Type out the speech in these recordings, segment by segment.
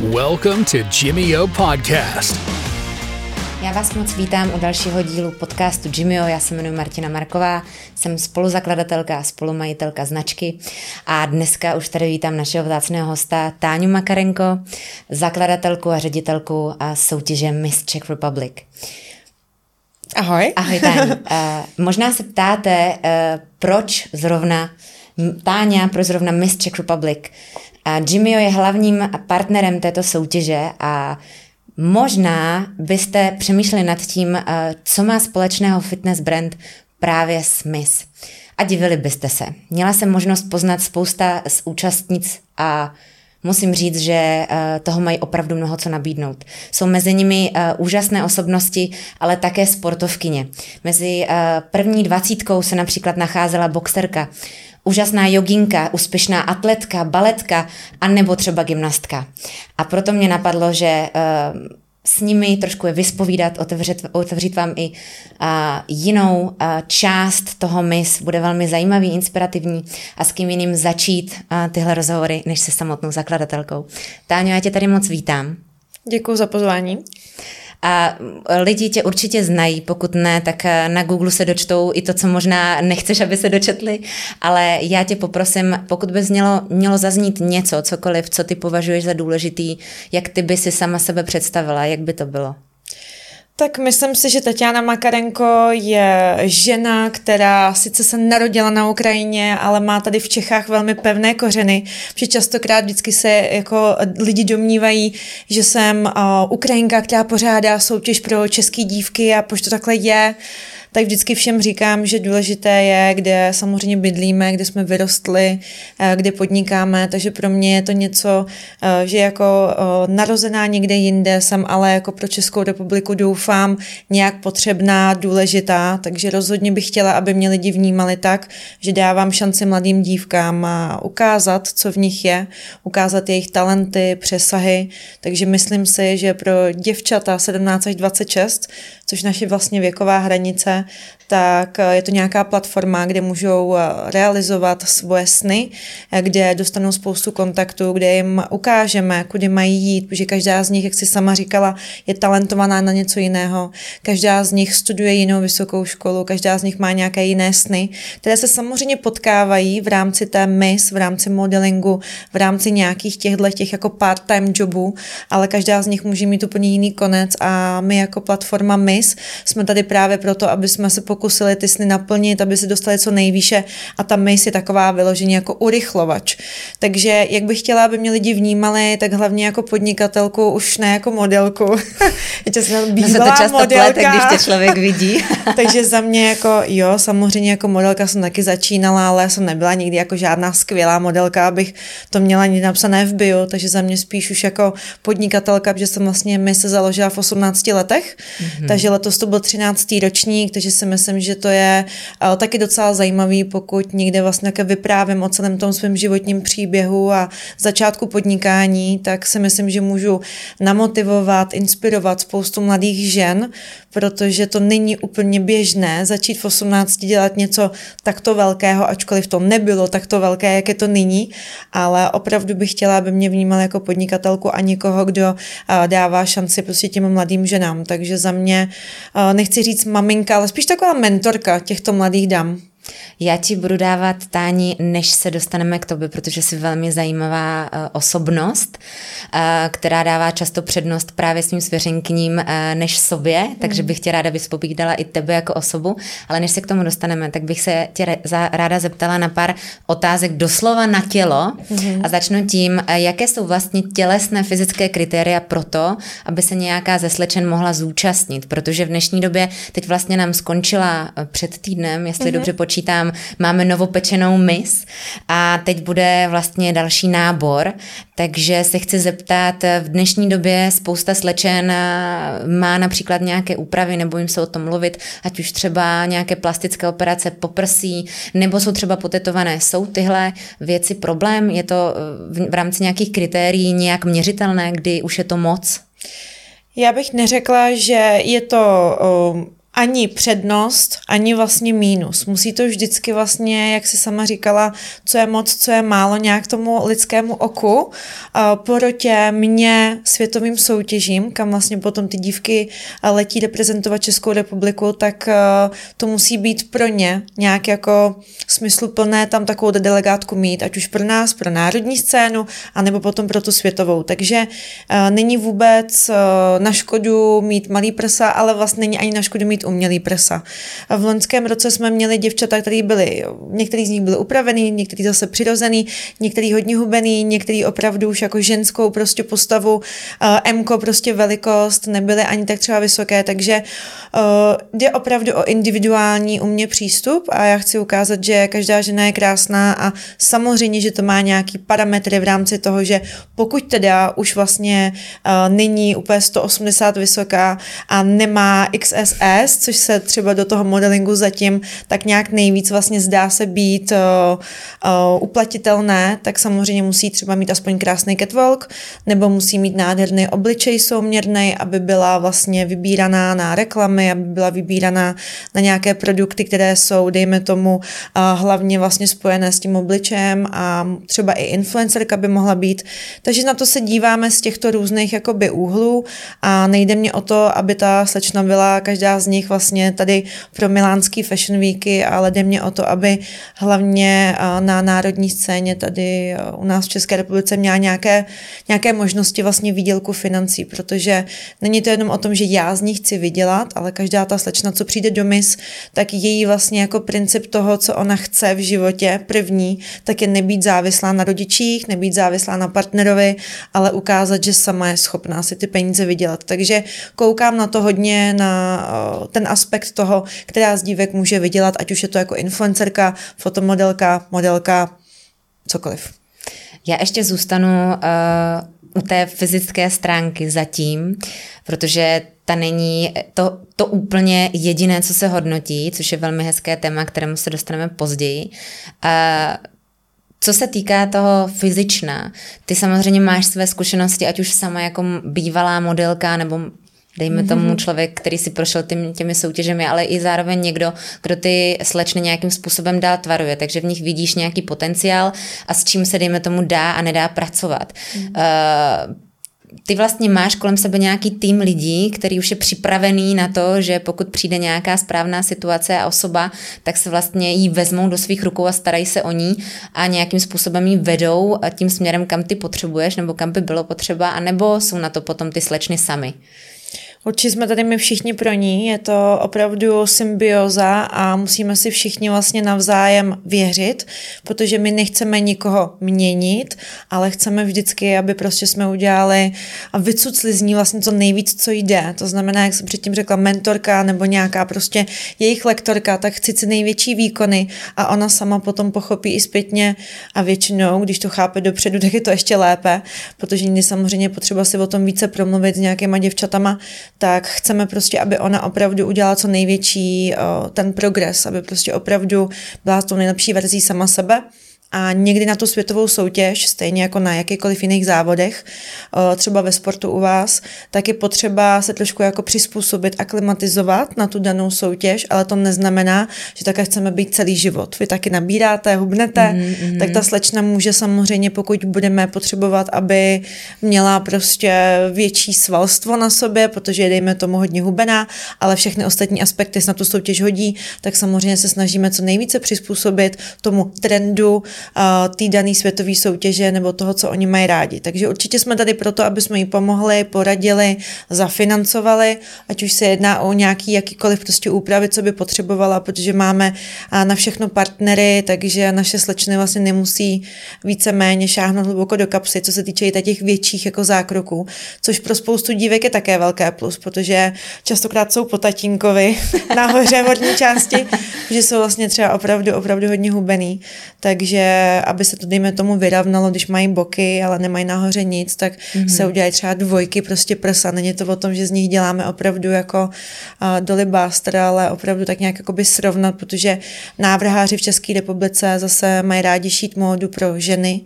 Welcome to Jimmy O Podcast. Já vás moc vítám u dalšího dílu podcastu Jimmyo. Já se jmenuji Martina Marková, jsem spoluzakladatelka a spolumajitelka značky a dneska už tady vítám našeho vzácného hosta Táňu Makarenko, zakladatelku a ředitelku a soutěže Miss Czech Republic. Ahoj. Ahoj Táňu. Uh, možná se ptáte, uh, proč zrovna Táňa, proč zrovna Miss Czech Republic. Uh, Jimmyo je hlavním partnerem této soutěže a Možná byste přemýšleli nad tím, co má společného fitness brand právě s Miss. A divili byste se. Měla jsem možnost poznat spousta z účastnic a musím říct, že toho mají opravdu mnoho co nabídnout. Jsou mezi nimi úžasné osobnosti, ale také sportovkyně. Mezi první dvacítkou se například nacházela boxerka, úžasná joginka, úspěšná atletka, baletka a nebo třeba gymnastka. A proto mě napadlo, že uh, s nimi trošku je vyspovídat, otevřet, otevřít vám i uh, jinou uh, část toho mis. Bude velmi zajímavý, inspirativní a s kým jiným začít uh, tyhle rozhovory, než se samotnou zakladatelkou. Táňo, já tě tady moc vítám. Děkuji za pozvání. A lidi tě určitě znají, pokud ne, tak eh, na Google se dočtou i to, co možná nechceš, aby se dočetli, ale já tě poprosím, pokud by mělo, mělo zaznít něco, cokoliv, co ty považuješ za důležitý, jak ty by si sama sebe představila, jak by to bylo? Tak myslím si, že Tatiana Makarenko je žena, která sice se narodila na Ukrajině, ale má tady v Čechách velmi pevné kořeny, protože častokrát vždycky se jako lidi domnívají, že jsem uh, Ukrajinka, která pořádá soutěž pro české dívky a proč to takhle je. Uh, tak vždycky všem říkám, že důležité je, kde samozřejmě bydlíme, kde jsme vyrostli, eh, kde podnikáme, takže pro mě je to něco, eh, že jako eh, narozená někde jinde jsem, ale jako pro Českou republiku doufám nějak potřebná, důležitá, takže rozhodně bych chtěla, aby mě lidi vnímali tak, že dávám šanci mladým dívkám a ukázat, co v nich je, ukázat jejich talenty, přesahy, takže myslím si, že pro děvčata 17 až 26 což naše vlastně věková hranice, tak je to nějaká platforma, kde můžou eh, realizovat svoje sny, eh, kde dostanou spoustu kontaktů, kde jim ukážeme, kudy mají jít, protože každá z nich, jak si sama říkala, je talentovaná na něco jiného. Každá z nich studuje jinou vysokou školu, každá z nich má nějaké jiné sny, které se samozřejmě potkávají v rámci té MIS, v rámci modelingu, v rámci nějakých těchto těch jako part-time jobů, ale každá z nich může mít úplně jiný konec a my jako platforma MIS jsme tady právě proto, aby jsme se pokusili ty sny naplnit, aby se dostali co nejvýše a ta mis je taková vyloženě jako urychlovač. Takže jak bych chtěla, aby mě lidi vnímali, tak hlavně jako podnikatelku, už ne jako modelku. Já jsem no se to často modelka. plete, když tě člověk vidí. Takže za mě jako, jo, samozřejmě jako modelka jsem taky začínala, ale jsem nebyla nikdy jako žádná skvělá modelka, abych to měla někdy napsané v bio, takže za mě spíš už jako podnikatelka, protože jsem vlastně mi se založila v 18 letech, mm-hmm. takže letos to byl 13. ročník, takže si myslím, že to je uh, taky docela zajímavý, pokud někde vlastně vyprávím o celém tom svém životním příběhu a začátku podnikání, tak si myslím, že můžu namotivovat, inspirovat spoustu mladých žen, protože to není úplně běžné začít v 18 dělat něco takto velkého, ačkoliv to nebylo takto velké, jak je to nyní, ale opravdu bych chtěla, aby mě vnímal jako podnikatelku a někoho, kdo uh, dává šanci prostě těm mladým ženám. Takže za mě uh, nechci říct maminka, ale spíš taková mentorka těchto mladých dam. Já ti budu dávat tání, než se dostaneme k tobě, protože jsi velmi zajímavá uh, osobnost, uh, která dává často přednost právě svým svěřenkyním uh, než sobě, mm. takže bych tě ráda vyspovídala i tebe jako osobu, ale než se k tomu dostaneme, tak bych se tě ráda zeptala na pár otázek doslova na tělo mm. a začnu tím, jaké jsou vlastně tělesné fyzické kritéria pro to, aby se nějaká ze slečen mohla zúčastnit, protože v dnešní době teď vlastně nám skončila před týdnem, jestli mm. dobře počítám, počítám, máme novopečenou mis a teď bude vlastně další nábor, takže se chci zeptat, v dnešní době spousta slečen má například nějaké úpravy, nebo jim se o tom mluvit, ať už třeba nějaké plastické operace poprsí, nebo jsou třeba potetované. Jsou tyhle věci problém? Je to v, v rámci nějakých kritérií nějak měřitelné, kdy už je to moc? Já bych neřekla, že je to ani přednost, ani vlastně mínus. Musí to vždycky vlastně, jak si sama říkala, co je moc, co je málo, nějak tomu lidskému oku. Porotě mě světovým soutěžím, kam vlastně potom ty dívky letí reprezentovat Českou republiku, tak to musí být pro ně nějak jako smysluplné tam takovou delegátku mít, ať už pro nás, pro národní scénu, anebo potom pro tu světovou. Takže není vůbec na škodu mít malý prsa, ale vlastně není ani na škodu mít umělý prsa. A v loňském roce jsme měli děvčata, které byly, některý z nich byly upravený, některý zase přirozený, některý hodně hubený, některý opravdu už jako ženskou prostě postavu, Mko prostě velikost, nebyly ani tak třeba vysoké, takže uh, jde opravdu o individuální u mě přístup a já chci ukázat, že každá žena je krásná a samozřejmě, že to má nějaký parametry v rámci toho, že pokud teda už vlastně uh, není úplně 180 vysoká a nemá XSS, což se třeba do toho modelingu zatím tak nějak nejvíc vlastně zdá se být uh, uh, uplatitelné, tak samozřejmě musí třeba mít aspoň krásný catwalk, nebo musí mít nádherný obličej souměrný, aby byla vlastně vybíraná na reklamy, aby byla vybíraná na nějaké produkty, které jsou, dejme tomu, uh, hlavně vlastně spojené s tím obličejem a třeba i influencerka by mohla být. Takže na to se díváme z těchto různých jakoby úhlů a nejde mě o to, aby ta slečna byla každá z nich vlastně tady pro milánský Fashion Weeky, ale jde mě o to, aby hlavně na národní scéně tady u nás v České republice měla nějaké, nějaké možnosti vlastně výdělku financí, protože není to jenom o tom, že já z nich chci vydělat, ale každá ta slečna, co přijde do mis, tak její vlastně jako princip toho, co ona chce v životě, první, tak je nebýt závislá na rodičích, nebýt závislá na partnerovi, ale ukázat, že sama je schopná si ty peníze vydělat. Takže koukám na to hodně, na ten aspekt toho, která z dívek může vydělat, ať už je to jako influencerka, fotomodelka, modelka, cokoliv. Já ještě zůstanu uh, u té fyzické stránky zatím, protože ta není to, to úplně jediné, co se hodnotí, což je velmi hezké téma, kterému se dostaneme později. Uh, co se týká toho fyzična, ty samozřejmě máš své zkušenosti, ať už sama jako bývalá modelka nebo dejme mm-hmm. tomu člověk, který si prošel tím, těmi soutěžemi, ale i zároveň někdo, kdo ty slečny nějakým způsobem dál tvaruje, takže v nich vidíš nějaký potenciál a s čím se, dejme tomu, dá a nedá pracovat. Mm-hmm. Uh, ty vlastně máš kolem sebe nějaký tým lidí, který už je připravený na to, že pokud přijde nějaká správná situace a osoba, tak se vlastně jí vezmou do svých rukou a starají se o ní a nějakým způsobem jí vedou tím směrem, kam ty potřebuješ nebo kam by bylo potřeba, anebo jsou na to potom ty slečny sami. Určitě jsme tady my všichni pro ní, je to opravdu symbioza a musíme si všichni vlastně navzájem věřit, protože my nechceme nikoho měnit, ale chceme vždycky, aby prostě jsme udělali a vycucli z ní vlastně to nejvíc, co jde. To znamená, jak jsem předtím řekla, mentorka nebo nějaká prostě jejich lektorka, tak chci si největší výkony a ona sama potom pochopí i zpětně a většinou, když to chápe dopředu, tak je to ještě lépe, protože někdy samozřejmě potřeba si o tom více promluvit s nějakýma děvčatama, tak chceme prostě, aby ona opravdu udělala co největší ten progres, aby prostě opravdu byla tou nejlepší verzí sama sebe a někdy na tu světovou soutěž, stejně jako na jakýkoliv jiných závodech, třeba ve sportu u vás, tak je potřeba se trošku jako přizpůsobit, aklimatizovat na tu danou soutěž, ale to neznamená, že také chceme být celý život. Vy taky nabíráte, hubnete, mm-hmm. tak ta slečna může samozřejmě, pokud budeme potřebovat, aby měla prostě větší svalstvo na sobě, protože je, dejme tomu, hodně hubená, ale všechny ostatní aspekty se na tu soutěž hodí, tak samozřejmě se snažíme co nejvíce přizpůsobit tomu trendu, té dané světové soutěže nebo toho, co oni mají rádi. Takže určitě jsme tady proto, aby jsme jí pomohli, poradili, zafinancovali, ať už se jedná o nějaký jakýkoliv prostě úpravy, co by potřebovala, protože máme na všechno partnery, takže naše slečny vlastně nemusí více-méně šáhnout hluboko do kapsy, co se týče i těch větších jako zákroků, což pro spoustu dívek je také velké plus, protože častokrát jsou po tatínkovi nahoře v horní části, že jsou vlastně třeba opravdu, opravdu hodně hubený. Takže že aby se to, dejme tomu, vyrovnalo, když mají boky, ale nemají nahoře nic, tak mm-hmm. se udělají třeba dvojky prostě prsa. Není to o tom, že z nich děláme opravdu jako uh, dolibáster, ale opravdu tak nějak jakoby srovnat, protože návrháři v České republice zase mají rádi šít módu pro ženy,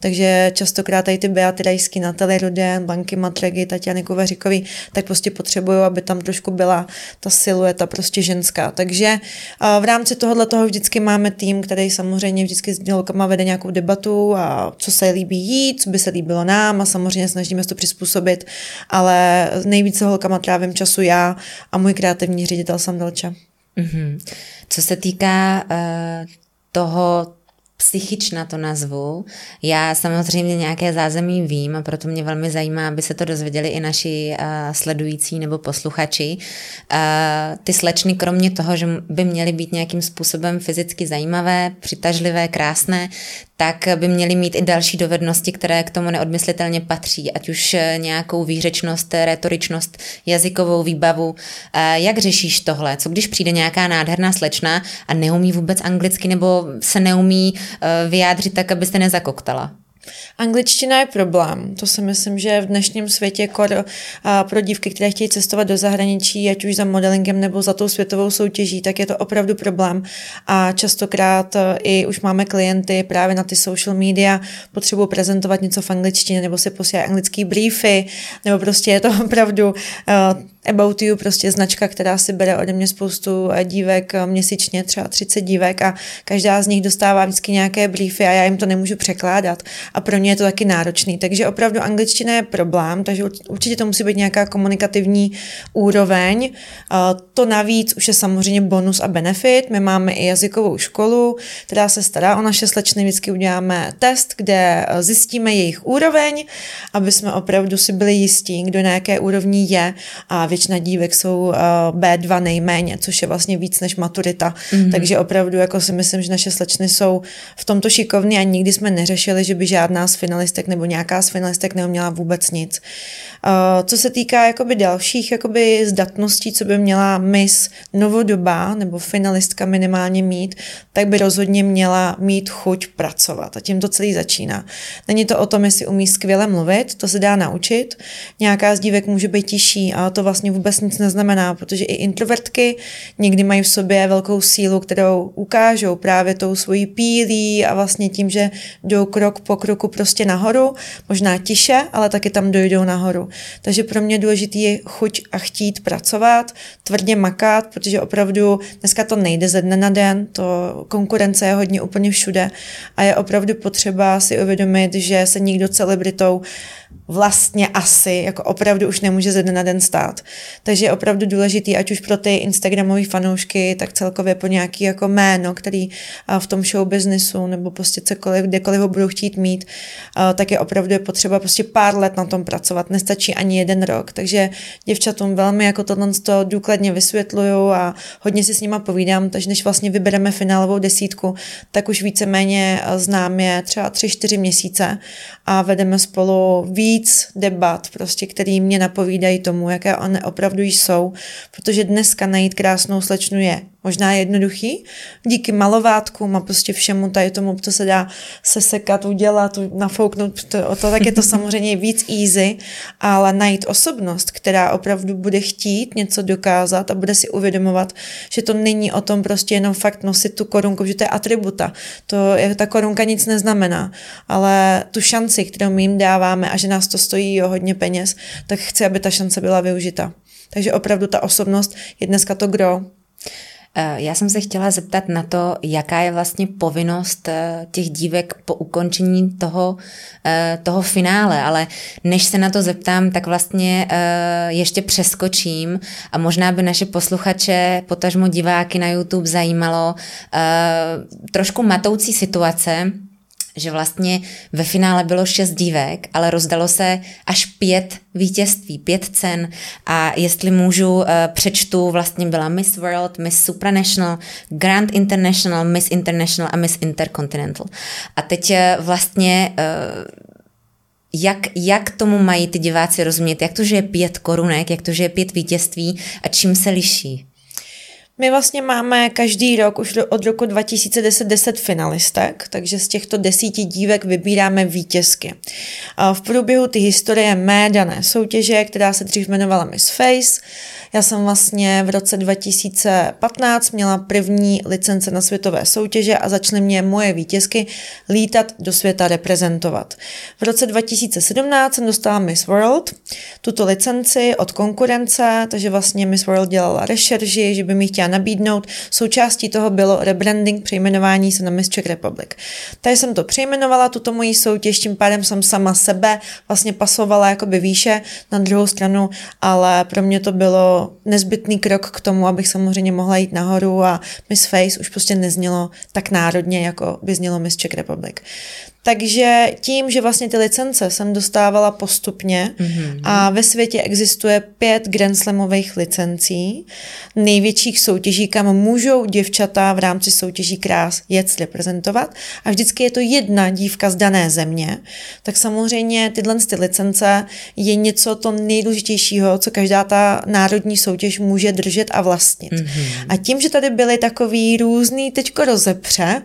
takže častokrát tady ty Beaty Rajsky, Natalie Ruden, Banky Matregy, Tatiany Kovaříkový, tak prostě potřebují, aby tam trošku byla ta silueta prostě ženská. Takže uh, v rámci tohohle toho vždycky máme tým, který samozřejmě vždycky s dělkama vede nějakou debatu a co se líbí jít, co by se líbilo nám a samozřejmě snažíme se to přizpůsobit, ale nejvíce holkama trávím času já a můj kreativní ředitel Sandalča. Mm-hmm. Co se týká uh, toho psychična to nazvu. Já samozřejmě nějaké zázemí vím a proto mě velmi zajímá, aby se to dozvěděli i naši uh, sledující nebo posluchači. Uh, ty slečny, kromě toho, že by měly být nějakým způsobem fyzicky zajímavé, přitažlivé, krásné, tak by měly mít i další dovednosti, které k tomu neodmyslitelně patří, ať už eh, nějakou výřečnost, retoričnost, jazykovou výbavu. Jak řešíš tohle? Co když přijde nějaká nádherná slečna a neumí vůbec anglicky nebo se neumí eh, vyjádřit tak, abyste nezakoktala? Angličtina je problém. To si myslím, že v dnešním světě kor, a pro dívky, které chtějí cestovat do zahraničí, ať už za modelingem nebo za tou světovou soutěží, tak je to opravdu problém. A častokrát e, i už máme klienty právě na ty social media, potřebují prezentovat něco v angličtině nebo si posílají anglický briefy, nebo prostě je to opravdu uh, About You, prostě značka, která si bere ode mě spoustu e, dívek měsíčně, třeba 30 dívek a každá z nich dostává vždycky nějaké briefy a já jim to nemůžu překládat a pro ně je to taky náročný. Takže opravdu angličtina je problém, takže určitě to musí být nějaká komunikativní úroveň. To navíc už je samozřejmě bonus a benefit. My máme i jazykovou školu, která se stará o naše slečny. Vždycky uděláme test, kde zjistíme jejich úroveň, aby jsme opravdu si byli jistí, kdo na jaké úrovni je a většina dívek jsou e, B2 nejméně, což je vlastně víc než maturita. Mm-hmm. Takže opravdu jako si myslím, že naše slečny jsou v tomto šikovní a nikdy jsme neřešili, že by žádná z finalistek nebo nějaká z finalistek neuměla vůbec nic. Uh, co se týká jakoby dalších jakoby zdatností, co by měla Miss novodoba nebo finalistka minimálně mít, tak by rozhodně měla mít chuť pracovat. A tím to celý začíná. Není to o tom, jestli umí skvěle mluvit, to se dá naučit. Nějaká z dívek může být tiší, ale to vlastně vůbec nic neznamená, protože i introvertky někdy mají v sobě velkou sílu, kterou ukážou právě tou svojí pílí a vlastně tím, že jdou krok po kroku kroku prostě nahoru, možná tiše, ale taky tam dojdou nahoru. Takže pro mě důležitý je chuť a chtít pracovat, tvrdě makat, protože opravdu dneska to nejde ze dne na den, to konkurence je hodně úplně všude a je opravdu potřeba si uvědomit, že se nikdo celebritou vlastně asi jako opravdu už nemůže ze dne na den stát. Takže je opravdu důležitý, ať už pro ty Instagramové fanoušky, tak celkově po nějaký jako jméno, který v tom show businessu nebo prostě cokoliv, kdekoliv ho budou chtít mít, tak je opravdu je potřeba prostě pár let na tom pracovat. Nestačí ani jeden rok. Takže děvčatům velmi jako tohle to důkladně vysvětluju a hodně si s nima povídám, takže než vlastně vybereme finálovou desítku, tak už víceméně znám je třeba tři, čtyři měsíce a vedeme spolu víc víc debat, prostě, který mě napovídají tomu, jaké one opravdu jsou, protože dneska najít krásnou slečnu je možná jednoduchý, díky malovátkům a prostě všemu tady tomu, co se dá sesekat, udělat, nafouknout, to, to tak je to samozřejmě víc easy, ale najít osobnost, která opravdu bude chtít něco dokázat a bude si uvědomovat, že to není o tom prostě jenom fakt nosit tu korunku, že to je atributa. To je, ta korunka nic neznamená, ale tu šanci, kterou my jim dáváme a že nás to stojí o hodně peněz, tak chci, aby ta šance byla využita. Takže opravdu ta osobnost je dneska to gro. Eh, já jsem se chtěla zeptat na to, jaká je vlastně povinnost eh, těch dívek po ukončení toho, eh, toho finále, ale než se na to zeptám, tak vlastně ještě přeskočím a možná by naše posluchače, potažmo diváky na YouTube zajímalo trošku matoucí situace, že vlastně ve finále bylo šest dívek, ale rozdalo se až pět vítězství, pět cen a jestli můžu, uh, přečtu, vlastně byla Miss World, Miss Supranational, Grand International, Miss International a Miss Intercontinental. A teď uh, vlastně uh, jak, jak tomu mají ty diváci rozumět, jak to, že je pět korunek, jak to, že je pět vítězství a čím se liší? My vlastně máme každý rok, už od roku 2010, 10 finalistek, takže z těchto desíti dívek vybíráme vítězky. V průběhu ty historie mé dané soutěže, která se dřív jmenovala Miss Face, já jsem vlastně v roce 2015 měla první licence na světové soutěže a začaly mě moje vítězky lítat do světa reprezentovat. V roce 2017 jsem dostala Miss World, tuto licenci od konkurence, takže vlastně Miss World dělala rešerži, že by mi chtěla nabídnout. Součástí toho bylo rebranding, přejmenování se na Miss Czech Republic. Takže jsem to přejmenovala, tuto moji soutěž, tím pádem jsem sama sebe vlastně pasovala jakoby výše na druhou stranu, ale pro mě to bylo nezbytný krok k tomu, abych samozřejmě mohla jít nahoru a Miss Face už prostě neznělo tak národně, jako by znělo Miss Czech Republic. Takže tím, že vlastně ty licence jsem dostávala postupně mm-hmm. a ve světě existuje pět Grand Slamových licencí, největších soutěží, kam můžou děvčata v rámci soutěží krás jet reprezentovat a vždycky je to jedna dívka z dané země, tak samozřejmě tyhle ty licence je něco to nejdůležitějšího, co každá ta národní soutěž může držet a vlastnit. Mm-hmm. A tím, že tady byly takový různý teďko rozepře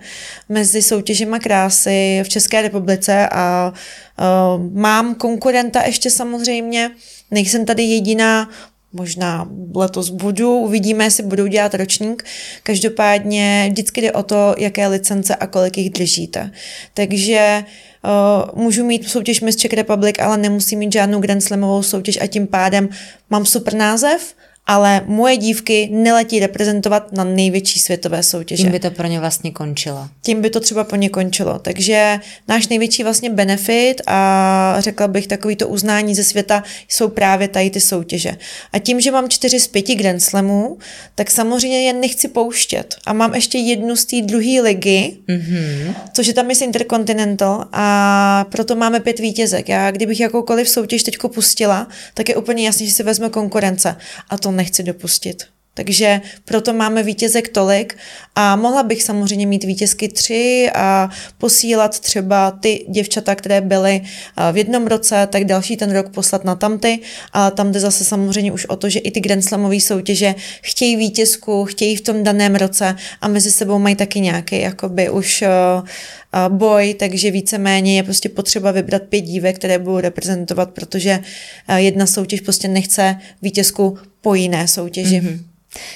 mezi soutěžima krásy v České České republice a uh, mám konkurenta ještě samozřejmě, nejsem tady jediná, možná letos budu, uvidíme, jestli budou dělat ročník. Každopádně vždycky jde o to, jaké licence a kolik jich držíte. Takže Uh, můžu mít soutěž Miss Czech Republic, ale nemusím mít žádnou Grand Slamovou soutěž a tím pádem mám super název, ale moje dívky neletí reprezentovat na největší světové soutěže. Tím by to pro ně vlastně končilo. Tím by to třeba pro ně končilo. Takže náš největší vlastně benefit a řekla bych takový to uznání ze světa jsou právě tady ty soutěže. A tím, že mám čtyři z pěti Grand Slamů, tak samozřejmě je nechci pouštět. A mám ještě jednu z té druhé ligy, mm-hmm. což je tam Miss Intercontinental a proto máme pět vítězek. Já kdybych jakoukoliv soutěž teďko pustila, tak je úplně jasný, že si vezme konkurence. A to nechci dopustit. Takže proto máme vítězek tolik a mohla bych samozřejmě mít vítězky tři a posílat třeba ty děvčata, které byly v jednom roce, tak další ten rok poslat na tamty, a tam jde zase samozřejmě už o to, že i ty Grand Slamové soutěže chtějí vítězku, chtějí v tom daném roce a mezi sebou mají taky nějaký jakoby už boj, takže víceméně je prostě potřeba vybrat pět dívek, které budou reprezentovat, protože jedna soutěž prostě nechce vítězku po jiné soutěži. Mm-hmm.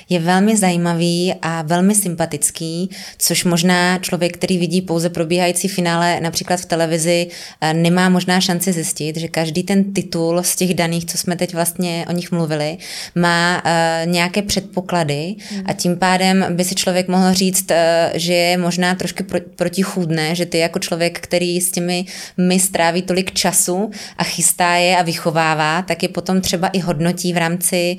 Je velmi zajímavý a velmi sympatický, což možná člověk, který vidí pouze probíhající finále například v televizi, eh, nemá možná šanci zjistit, že každý ten titul z těch daných, co jsme teď vlastně o nich mluvili, má uh, nějaké předpoklady a hmm. tím pádem by si člověk mohl říct, uh, že je možná trošku pro, protichůdné, že ty jako člověk, který s těmi my stráví tolik času a chystá je a vychovává, tak je potom třeba i hodnotí v rámci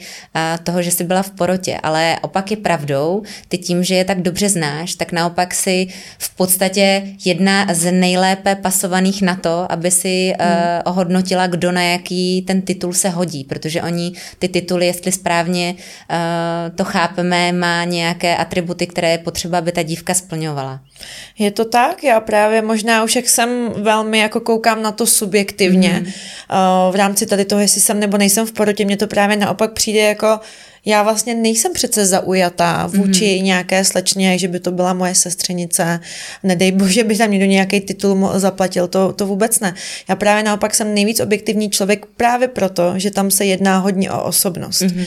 toho, že jsi byla v porotě životě, ale opak je pravdou. Ty tím, že je tak dobře znáš, tak naopak si v podstatě jedna z nejlépe pasovaných na to, aby si hmm. uh, ohodnotila, kdo na jaký ten titul se hodí, protože oni ty tituly, jestli správně uh, to chápeme, má nějaké atributy, které je potřeba, aby ta dívka splňovala. Je to tak, já právě možná už jak jsem velmi jako koukám na to subjektivně mm. uh, v rámci tady toho, jestli jsem nebo nejsem v porotě, mně to právě naopak přijde jako já vlastně nejsem přece zaujatá vůči mm-hmm. nějaké slečně, že by to byla moje sestřenice. Nedej bože, by tam někdo nějaký titul zaplatil, to, to vůbec ne. Já právě naopak jsem nejvíc objektivní člověk právě proto, že tam se jedná hodně o osobnost. Mm-hmm.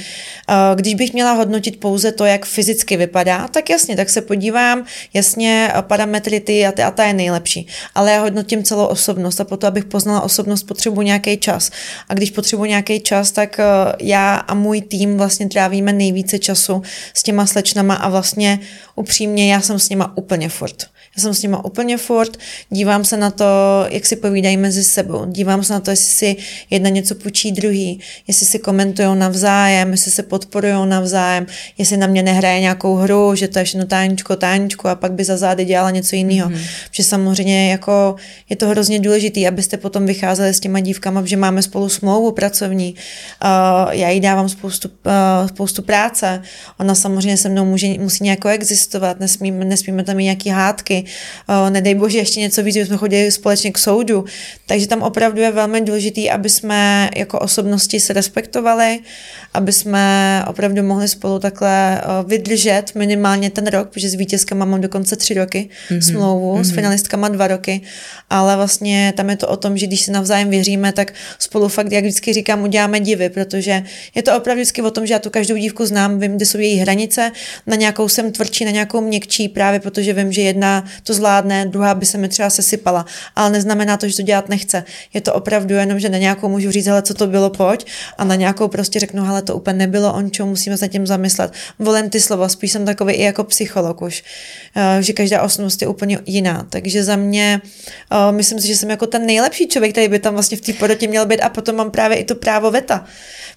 Když bych měla hodnotit pouze to, jak fyzicky vypadá, tak jasně, tak se podívám, jasně, parametry ty a, ty a ta je nejlepší. Ale já hodnotím celou osobnost a proto, abych poznala osobnost, potřebuji nějaký čas. A když potřebuji nějaký čas, tak eh, já a můj tým vlastně trávíme nejvíce času s těma slečnama a vlastně upřímně já jsem s nima úplně furt. Já jsem s nima úplně furt, dívám se na to, jak si povídají mezi sebou, dívám se na to, jestli si jedna něco půjčí druhý, jestli si komentují navzájem, jestli se podporují navzájem, jestli na mě nehraje nějakou hru, že to je všechno táničko, táničko a pak by za zády dělala něco jiného. Mm-hmm. Že samozřejmě jako je to hrozně důležité, abyste potom vycházeli s těma dívkama, že máme spolu smlouvu pracovní, uh, já jí dávám spoustu, uh, spoustu práce, ona samozřejmě se mnou může, musí nějak existovat, nesmíme, nesmíme tam mít nějaký hádky, nedej bože ještě něco víc, jsme chodili společně k soudu. Takže tam opravdu je velmi důležité, aby jsme jako osobnosti se respektovali, aby jsme opravdu mohli spolu takhle vydržet minimálně ten rok, protože s vítězkama mám dokonce tři roky mm-hmm. smlouvu, mm-hmm. s finalistkama dva roky, ale vlastně tam je to o tom, že když si navzájem věříme, tak spolu fakt, jak vždycky říkám, uděláme divy, protože je to opravdu vždycky o tom, že já tu každou dívku znám, vím, kde jsou její hranice, na nějakou jsem tvrdší, na nějakou měkčí, právě protože vím, že jedna to zvládne, druhá by se mi třeba sesypala, ale neznamená to, že to dělat nechce. Je to opravdu jenom, že na nějakou můžu říct, hele, co to bylo, pojď, a na nějakou prostě řeknu, hele, to úplně nebylo, on čo, musíme se tím zamyslet. Volím ty slova, spíš jsem takový i jako psycholog už, eh, že každá osobnost je úplně jiná. Takže za mě eh, myslím si, že jsem jako ten nejlepší člověk, který by tam vlastně v té porotě měl být a potom mám právě i to právo veta.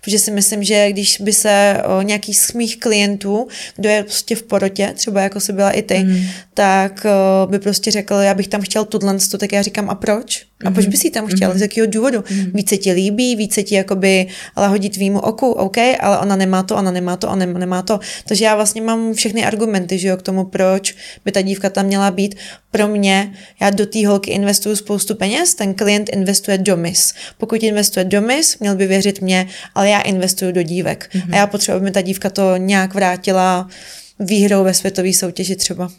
Protože si myslím, že když by se nějaký z mých klientů, kdo je prostě v porotě, třeba jako se byla i ty, mm. tak by prostě řekl, já bych tam chtěl tudlen, tak já říkám, a proč? A proč mhm. bys ji tam chtěl? Mm-hmm. Z jakého důvodu? Mm-hmm. Více ti líbí, více ti jakoby lahodí tvýmu oku, OK, ale ona nemá to, ona nemá to, ona nemá to. Takže já vlastně mám všechny argumenty, že jo, k tomu, proč by ta dívka tam měla být. Pro mě, já do té holky investuju spoustu peněz, ten klient investuje do mis. Pokud investuje do mis, měl by věřit mě, ale já investuju do dívek. Mm-hmm. A já potřebuji, aby mi ta dívka to nějak vrátila výhrou ve světové soutěži třeba.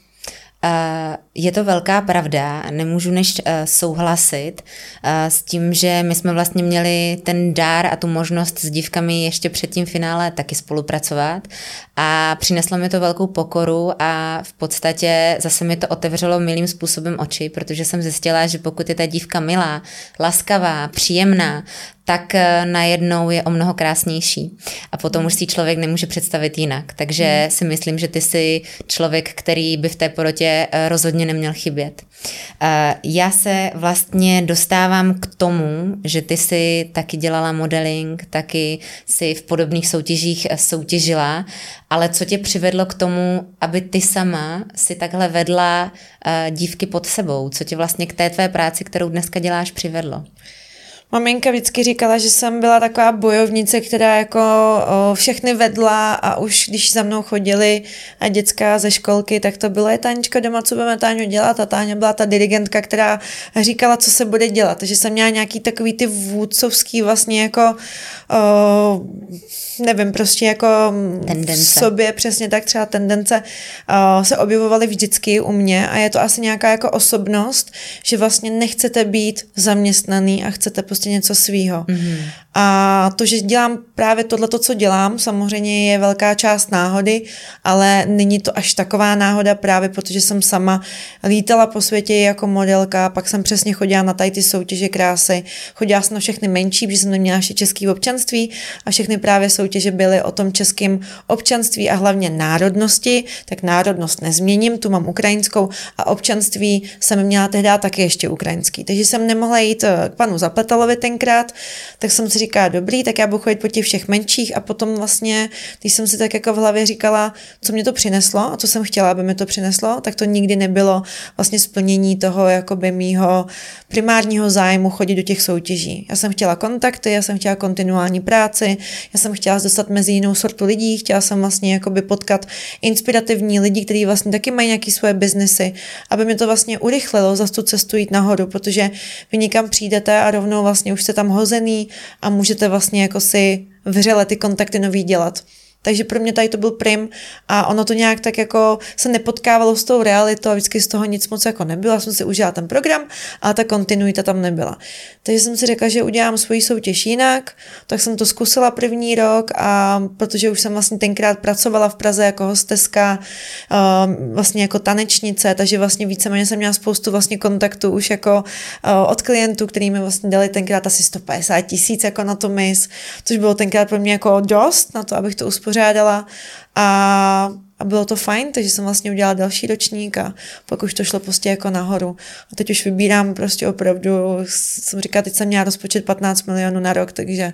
Uh, je to velká pravda, nemůžu než uh, souhlasit uh, s tím, že my jsme vlastně měli ten dár a tu možnost s dívkami ještě před tím finále taky spolupracovat. A přineslo mi to velkou pokoru a v podstatě zase mi to otevřelo milým způsobem oči, protože jsem zjistila, že pokud je ta dívka milá, laskavá, příjemná, tak eh, najednou je o mnoho krásnější. A potom už si člověk nemůže představit jinak. Takže hmm. si myslím, že ty jsi člověk, který by v té porotě eh, rozhodně neměl chybět. Eh, já se vlastně dostávám k tomu, že ty si taky dělala modeling, taky si v podobných soutěžích soutěžila, ale co tě přivedlo k tomu, aby ty sama si takhle vedla dívky pod sebou? Co tě vlastně k té tvé práci, kterou dneska děláš, přivedlo? Maminka vždycky říkala, že jsem byla taková bojovnice, která jako o, všechny vedla a už když za mnou chodili a děcka ze školky, tak to bylo, je Tánička doma, co budeme Táňu dělat a Táňa byla ta dirigentka, která říkala, co se bude dělat. Takže jsem měla nějaký takový ty vůdcovský vlastně jako o, nevím, prostě jako tendence. v sobě přesně tak třeba tendence uh, se objevovaly vždycky u mě a je to asi nějaká jako osobnost, že vlastně nechcete být zaměstnaný a chcete prostě něco svýho. Mm-hmm. A to, že dělám právě tohle, co dělám, samozřejmě je velká část náhody, ale není to až taková náhoda právě protože jsem sama lítala po světě jako modelka, pak jsem přesně chodila na tady ty soutěže krásy, chodila jsem na všechny menší, protože jsem neměla ještě český občanství a všechny právě soutěže byly o tom českém občanství a hlavně národnosti, tak národnost nezměním, tu mám ukrajinskou a občanství jsem měla tehdy taky ještě ukrajinský. Takže jsem nemohla jít eh, k panu Zapletalovi tenkrát, tak jsem si říká, dobrý, tak já budu chodit po těch všech menších a potom vlastně, když jsem si tak jako v hlavě říkala, co mě to přineslo a co jsem chtěla, aby mi to přineslo, tak to nikdy nebylo vlastně splnění toho jakoby mýho primárního zájmu chodit do těch soutěží. Já jsem chtěla kontakty, já jsem chtěla kontinuální práci, já jsem chtěla dostat mezi jinou sortu lidí, chtěla jsem vlastně jakoby potkat inspirativní lidi, kteří vlastně taky mají nějaké svoje biznesy, aby mi to vlastně urychlilo za tu cestu jít nahoru, protože vy někam přijdete a rovnou vlastně už jste tam hozený a můžete vlastně jako si vřele ty kontakty nový dělat. Takže pro mě tady to byl prim a ono to nějak tak jako se nepotkávalo s tou realitou a vždycky z toho nic moc jako nebylo. Já jsem si užila ten program, ale ta kontinuita tam nebyla. Takže jsem si řekla, že udělám svoji soutěž jinak, tak jsem to zkusila první rok a protože už jsem vlastně tenkrát pracovala v Praze jako hosteska, um, vlastně jako tanečnice, takže vlastně víceméně jsem měla spoustu vlastně kontaktů už jako uh, od klientů, kterými vlastně dali tenkrát asi 150 tisíc jako na to mis, což bylo tenkrát pro mě jako dost na to, abych to uspořádala uspořádala a, a bylo to fajn, takže jsem vlastně udělala další ročník a pak už to šlo prostě jako nahoru. A teď už vybírám prostě opravdu, jsem říkala, teď jsem měla rozpočet 15 milionů na rok, takže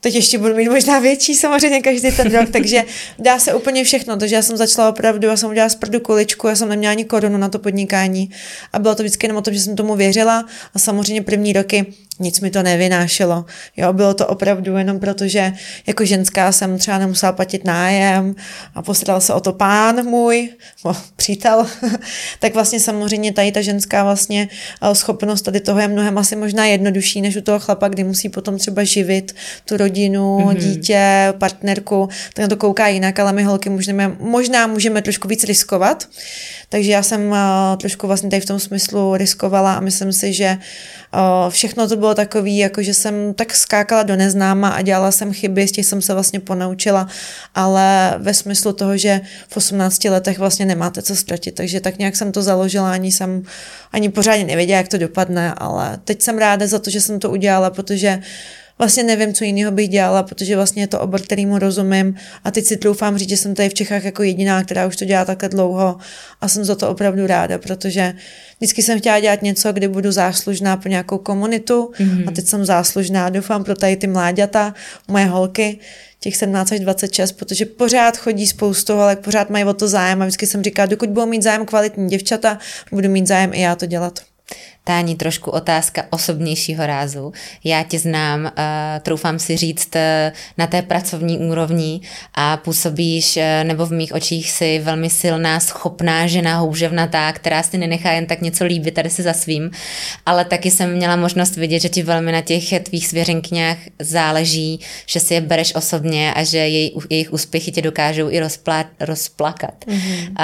teď ještě budu mít možná větší samozřejmě každý ten rok, takže dá se úplně všechno, takže já jsem začala opravdu, já jsem udělala z kuličku, já jsem neměla ani korunu na to podnikání a bylo to vždycky jenom o tom, že jsem tomu věřila a samozřejmě první roky nic mi to nevynášelo. Jo, bylo to opravdu jenom proto, že jako ženská jsem třeba nemusela platit nájem a postaral se o to pán můj, o, přítel, tak vlastně samozřejmě tady ta ženská vlastně eh, schopnost tady toho je mnohem asi možná jednodušší než u toho chlapa, kdy musí potom třeba živit tu rodinu, mm-hmm. dítě, partnerku, tak na to kouká jinak, ale my holky můžeme, možná můžeme trošku víc riskovat, takže já jsem uh, trošku vlastně tady v tom smyslu riskovala a myslím si, že uh, všechno to bylo takový, jako že jsem tak skákala do neznáma a dělala jsem chyby, z těch jsem se vlastně ponaučila, ale ve smyslu toho, že v 18 letech vlastně nemáte co ztratit, takže tak nějak jsem to založila, ani jsem ani pořádně nevěděla, jak to dopadne, ale teď jsem ráda za to, že jsem to udělala, protože vlastně nevím, co jiného bych dělala, protože vlastně je to obor, kterýmu rozumím a teď si troufám říct, že jsem tady v Čechách jako jediná, která už to dělá takhle dlouho a jsem za to opravdu ráda, protože vždycky jsem chtěla dělat něco, kde budu záslužná pro nějakou komunitu mm-hmm. a teď jsem záslužná, doufám pro tady ty mláďata, moje holky, těch 17 až 26, protože pořád chodí spoustu, ale pořád mají o to zájem a vždycky jsem říkala, dokud budou mít zájem kvalitní děvčata, budu mít zájem i já to dělat. Táni, trošku otázka osobnějšího rázu. Já tě znám, uh, troufám si říct, uh, na té pracovní úrovni a působíš, uh, nebo v mých očích si velmi silná, schopná žena, houževnatá, která si nenechá jen tak něco líbit tady si za svým, ale taky jsem měla možnost vidět, že ti velmi na těch tvých svěřenkňách záleží, že si je bereš osobně a že jej, jejich úspěchy tě dokážou i rozplá, rozplakat. Mm-hmm.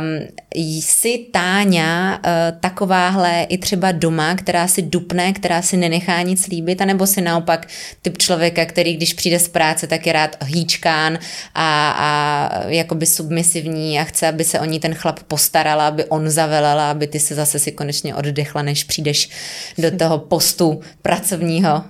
Um, jsi Táňa uh, takováhle i třeba doma, která si dupne, která si nenechá nic líbit, anebo si naopak typ člověka, který když přijde z práce, tak je rád hýčkán a, a jakoby submisivní a chce, aby se o ní ten chlap postarala, aby on zavelala, aby ty se zase si konečně oddechla, než přijdeš do toho postu pracovního.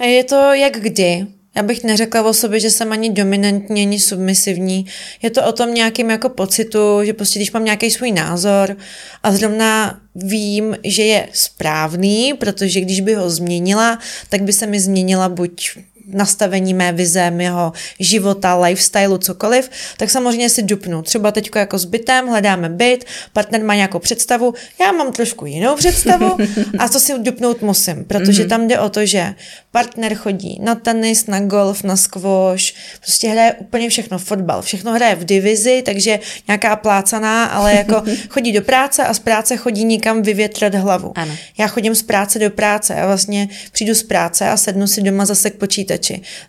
Je to jak kdy. Já bych neřekla o sobě, že jsem ani dominantní, ani submisivní. Je to o tom nějakým jako pocitu, že prostě když mám nějaký svůj názor a zrovna vím, že je správný, protože když by ho změnila, tak by se mi změnila buď nastavení mé vize, mého života, lifestylu, cokoliv, tak samozřejmě si dupnu. Třeba teď jako s bytem, hledáme byt, partner má nějakou představu, já mám trošku jinou představu a to si dupnout musím, protože mm-hmm. tam jde o to, že partner chodí na tenis, na golf, na squash, prostě hraje úplně všechno, fotbal, všechno hraje v divizi, takže nějaká plácaná, ale jako chodí do práce a z práce chodí nikam vyvětrat hlavu. Ano. Já chodím z práce do práce a vlastně přijdu z práce a sednu si doma zase k počítači.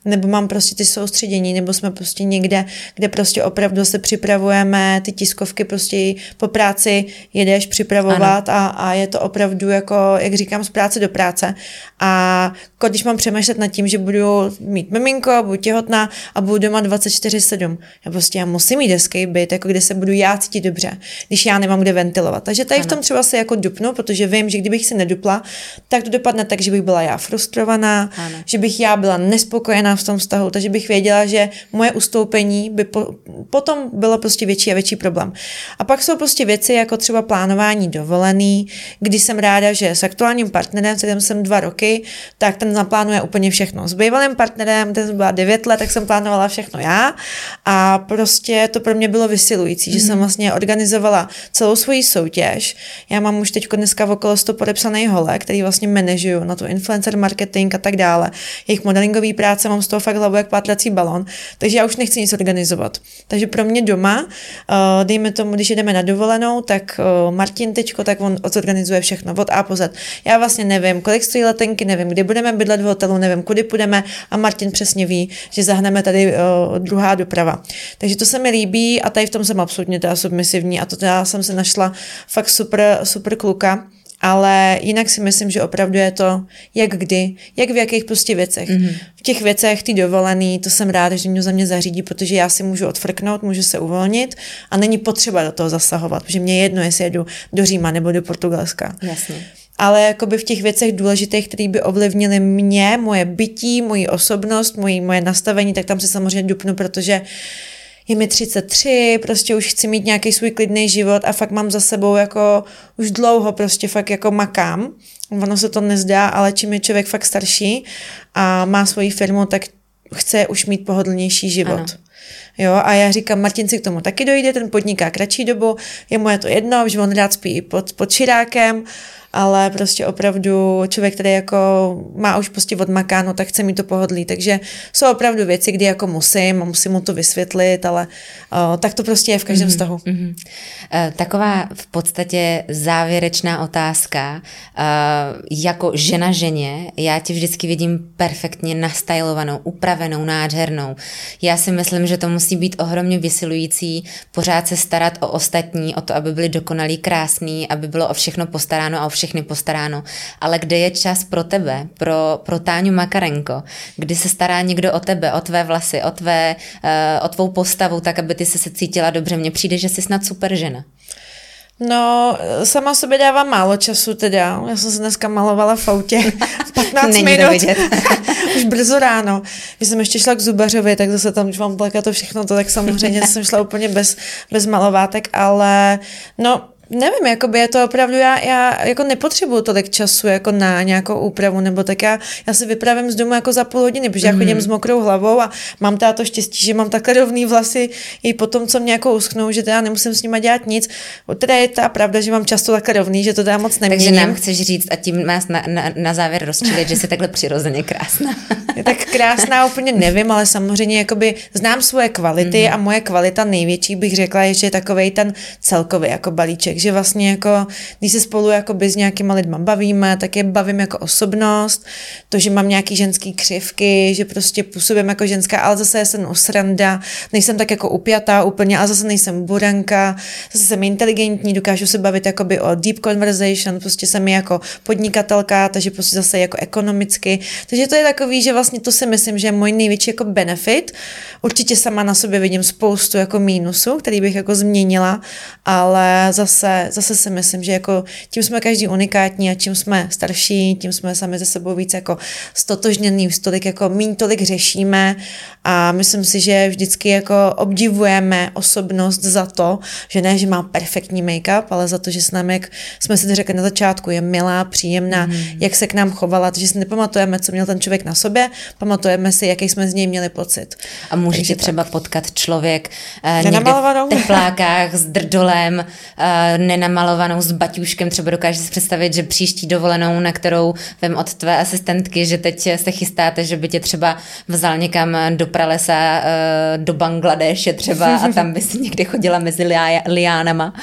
Nebo mám prostě ty soustředění, nebo jsme prostě někde, kde prostě opravdu se připravujeme, ty tiskovky prostě po práci jedeš připravovat a, a je to opravdu jako, jak říkám, z práce do práce. A když mám přemýšlet nad tím, že budu mít miminko, budu těhotná a budu doma 24-7. Já prostě já musím mít hezký byt, jako kde se budu já cítit dobře, když já nemám kde ventilovat. Takže tady ano. v tom třeba se jako dupnu, protože vím, že kdybych si nedupla, tak to dopadne tak, že bych byla já frustrovaná, ano. že bych já byla nespokojená v tom vztahu, takže bych věděla, že moje ustoupení by po, potom bylo prostě větší a větší problém. A pak jsou prostě věci jako třeba plánování dovolený, kdy jsem ráda, že s aktuálním partnerem, kterým jsem dva roky, tak ten naplánuje úplně všechno. S bývalým partnerem, ten byla 9 let, tak jsem plánovala všechno já a prostě to pro mě bylo vysilující, mm-hmm. že jsem mhm. vlastně organizovala celou svoji soutěž. Já mám už teď dneska v okolo 100 podepsaný hole, který vlastně manažuju na to influencer marketing a tak dále. Jejich modelingový práce mám z toho fakt hlavu jak pátlací balon, takže já už nechci nic organizovat. Takže pro mě doma, uh, dejme tomu, když jdeme na dovolenou, tak uh, Martin teďko, tak on zorganizuje všechno od A po Z. Já vlastně nevím, kolik stojí letenky, nevím, kde budeme bydlet v hotelu, nevím, kudy půjdeme a Martin přesně ví, že zahneme tady uh, druhá doprava. Takže to se mi líbí a tady v tom jsem absolutně teda submisivní a to teda jsem se našla fakt super, super kluka ale jinak si myslím, že opravdu je to jak kdy, jak v jakých prostě věcech. Mm-hmm. V těch věcech ty dovolený, to jsem ráda, že mě za mě zařídí, protože já si můžu odfrknout, můžu se uvolnit a není potřeba do toho zasahovat, protože mě jedno, jestli jedu do Říma nebo do Portugalska. Jasně ale jakoby v těch věcech důležitých, které by ovlivnily mě, moje bytí, moji osobnost, moji, moje nastavení, tak tam se samozřejmě dupnu, protože je mi 33, prostě už chci mít nějaký svůj klidný život a fakt mám za sebou jako už dlouho prostě fakt jako makám. Ono se to nezdá, ale čím je člověk fakt starší a má svoji firmu, tak chce už mít pohodlnější život. Ano. Jo, a já říkám, Martin si k tomu taky dojde, ten podniká kratší dobu, je mu je to jedno, že on rád spí pod, pod širákem ale prostě opravdu člověk, který jako má už prostě odmakáno, tak chce mít to pohodlí, takže jsou opravdu věci, kdy jako musím a musím mu to vysvětlit, ale uh, tak to prostě je v každém mm-hmm. vztahu. Mm-hmm. Uh, taková v podstatě závěrečná otázka. Uh, jako žena ženě, já tě vždycky vidím perfektně nastylovanou, upravenou, nádhernou. Já si myslím, že to musí být ohromně vysilující, pořád se starat o ostatní, o to, aby byli dokonalí, krásný, aby bylo o všechno postaráno a o všechny postaráno. Ale kde je čas pro tebe, pro, pro Táňu Makarenko, kdy se stará někdo o tebe, o tvé vlasy, o, tvé, uh, o tvou postavu, tak aby ty se, se cítila dobře. Mně přijde, že jsi snad super žena. No, sama sobě dávám málo času teda. Já jsem se dneska malovala v autě 15 Není minut. Už brzo ráno. Když jsem ještě šla k zubařovi, tak zase tam, když mám plakat to všechno, to tak samozřejmě jsem šla úplně bez, bez malovátek, ale no, Nevím, jakoby je to opravdu, já, já jako nepotřebuju tolik času jako na nějakou úpravu, nebo tak já, já si vypravím z domu jako za půl hodiny, protože mm. já chodím mhm. s mokrou hlavou a mám teda to štěstí, že mám takhle rovný vlasy i potom, co mě jako uschnou, že teda nemusím s nimi dělat nic. Teda je ta pravda, že mám často takhle rovný, že to teda moc neměním. Takže nám chceš říct a tím nás na, na, na závěr rozčilit, že jsi takhle přirozeně krásná. tak krásná úplně nevím, ale samozřejmě jakoby znám svoje kvality mm. a moje kvalita největší bych řekla je, že je takovej ten celkový jako balíček, že vlastně jako, když se spolu jako s nějakýma lidma bavíme, tak je bavím jako osobnost, to, že mám nějaký ženský křivky, že prostě působím jako ženská, ale zase jsem osranda, nejsem tak jako upjatá úplně, ale zase nejsem buranka, zase jsem inteligentní, dokážu se bavit jakoby o deep conversation, prostě jsem jako podnikatelka, takže prostě zase jako ekonomicky, takže to je takový, že vlastně to si myslím, že je můj největší jako benefit, určitě sama na sobě vidím spoustu jako mínusů, který bych jako změnila, ale zase zase si myslím, že jako tím jsme každý unikátní a čím jsme starší, tím jsme sami ze sebou víc jako stotožněný, tolik jako míň tolik řešíme a myslím si, že vždycky jako obdivujeme osobnost za to, že ne, že má perfektní make-up, ale za to, že s námi, jak jsme si to řekli na začátku, je milá, příjemná, mm. jak se k nám chovala, takže si nepamatujeme, co měl ten člověk na sobě, pamatujeme si, jaký jsme z něj měli pocit. A můžete třeba tak. potkat člověk uh, někde v teplákách s drdolem, uh, nenamalovanou s baťuškem, třeba dokážeš si představit, že příští dovolenou, na kterou vem od tvé asistentky, že teď se chystáte, že by tě třeba vzal někam do pralesa, eh, do Bangladeše třeba a tam by si někdy chodila mezi liánama.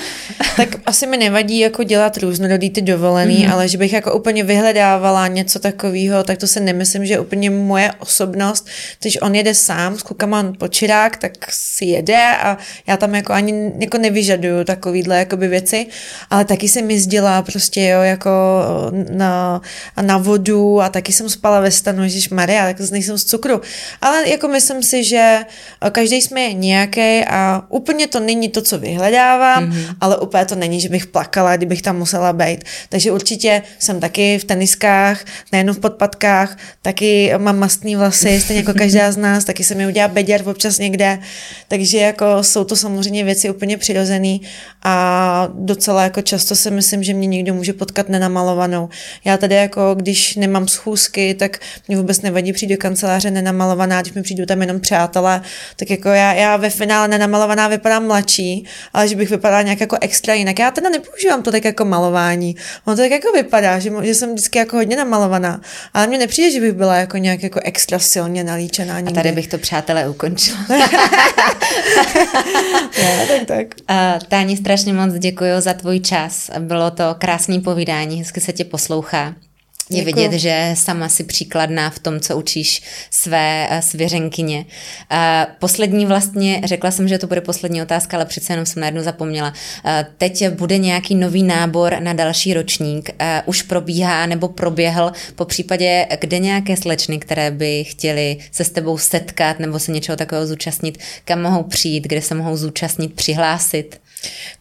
tak asi mi nevadí jako dělat různorodý ty dovolený, mm-hmm. ale že bych jako úplně vyhledávala něco takového, tak to si nemyslím, že je úplně moje osobnost. Když on jede sám s klukama počirák, tak si jede a já tam jako ani jako nevyžaduju takovýhle jakoby věci ale taky jsem jezdila prostě jo, jako na, na vodu a taky jsem spala ve stanu, Ježíš Maria, tak nejsem z cukru. Ale jako myslím si, že každý jsme nějaký a úplně to není to, co vyhledávám, mm-hmm. ale úplně to není, že bych plakala, kdybych tam musela být. Takže určitě jsem taky v teniskách, nejenom v podpatkách, taky mám mastný vlasy, stejně jako každá z nás, taky se mi udělá beděr občas někde, takže jako jsou to samozřejmě věci úplně přirozený a docela jako často si myslím, že mě někdo může potkat nenamalovanou. Já tady jako, když nemám schůzky, tak mě vůbec nevadí přijít do kanceláře nenamalovaná, když mi přijdu tam jenom přátelé, tak jako já, já ve finále nenamalovaná vypadám mladší, ale že bych vypadala nějak jako extra jinak. Já teda nepoužívám to tak jako malování. Ono to tak jako vypadá, že, že jsem vždycky jako hodně namalovaná, ale mně nepřijde, že bych byla jako nějak jako extra silně nalíčená. Nikdy. A tady bych to přátelé ukončila. no, tak tak. Uh, Táni, strašně moc děkuji za tvůj čas. Bylo to krásný povídání, hezky se tě poslouchá. Je Děkuju. vidět, že sama si příkladná v tom, co učíš své eh, svěřenkyně. Eh, poslední vlastně, řekla jsem, že to bude poslední otázka, ale přece jenom jsem na jednu zapomněla. Eh, teď bude nějaký nový nábor na další ročník. Už probíhá nebo proběhl po případě, kde nějaké slečny, které by chtěly se s tebou setkat nebo se něčeho takového zúčastnit, kam mohou přijít, kde se mohou zúčastnit, přihlásit?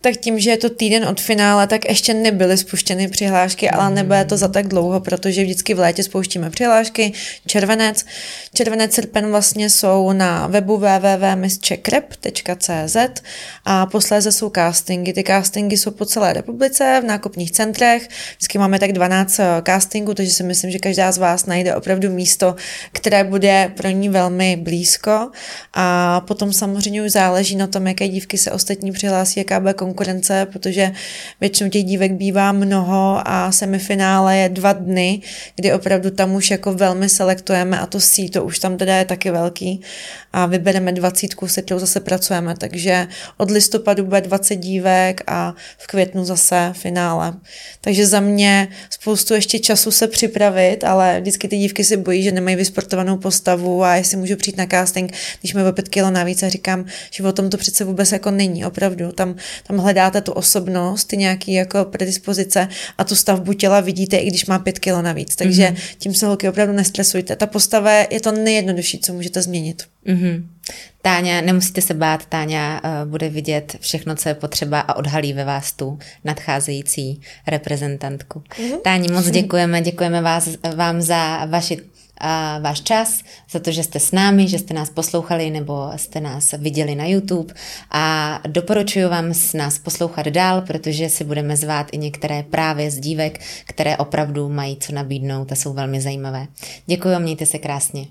Tak tím, že je to týden od finále, tak ještě nebyly spuštěny přihlášky, ale nebude to za tak dlouho, protože vždycky v létě spouštíme přihlášky. Červenec, červenec, srpen vlastně jsou na webu www.misschekrep.cz a posléze jsou castingy. Ty castingy jsou po celé republice v nákupních centrech. Vždycky máme tak 12 eh, castingů, takže si myslím, že každá z vás najde opravdu místo, které bude pro ní velmi blízko. A potom samozřejmě už záleží na tom, jaké dívky se ostatní přihlásí, jaká bude konkurence, protože většinou těch dívek bývá mnoho a semifinále je dva dny, kdy opravdu tam už jako velmi selektujeme a to síto už tam teda je taky velký a vybereme dvacítku, se kterou zase pracujeme, takže od listopadu bude 20 dívek a v květnu zase finále. Takže za mě spoustu ještě času se připravit, ale vždycky ty dívky si bojí, že nemají vysportovanou postavu a jestli můžu přijít na casting, když mi o 5 kilo navíc a říkám, že o tom to přece vůbec jako není, opravdu. Tam, tam hledáte tu osobnost, ty nějaký jako predispozice a tu stavbu těla vidíte, i když má 5 kilo navíc. Takže mm-hmm. tím se holky opravdu nestresujte. Ta postava je to nejjednodušší, co můžete změnit. Mm-hmm. Táňa, nemusíte se bát, Táňa uh, bude vidět všechno, co je potřeba a odhalí ve vás tu nadcházející reprezentantku. Mm-hmm. Táni, moc děkujeme, děkujeme vás, vám za vaši a váš čas, za to, že jste s námi, že jste nás poslouchali nebo jste nás viděli na YouTube a doporučuji vám s nás poslouchat dál, protože si budeme zvát i některé právě z dívek, které opravdu mají co nabídnout a jsou velmi zajímavé. Děkuji, mějte se krásně.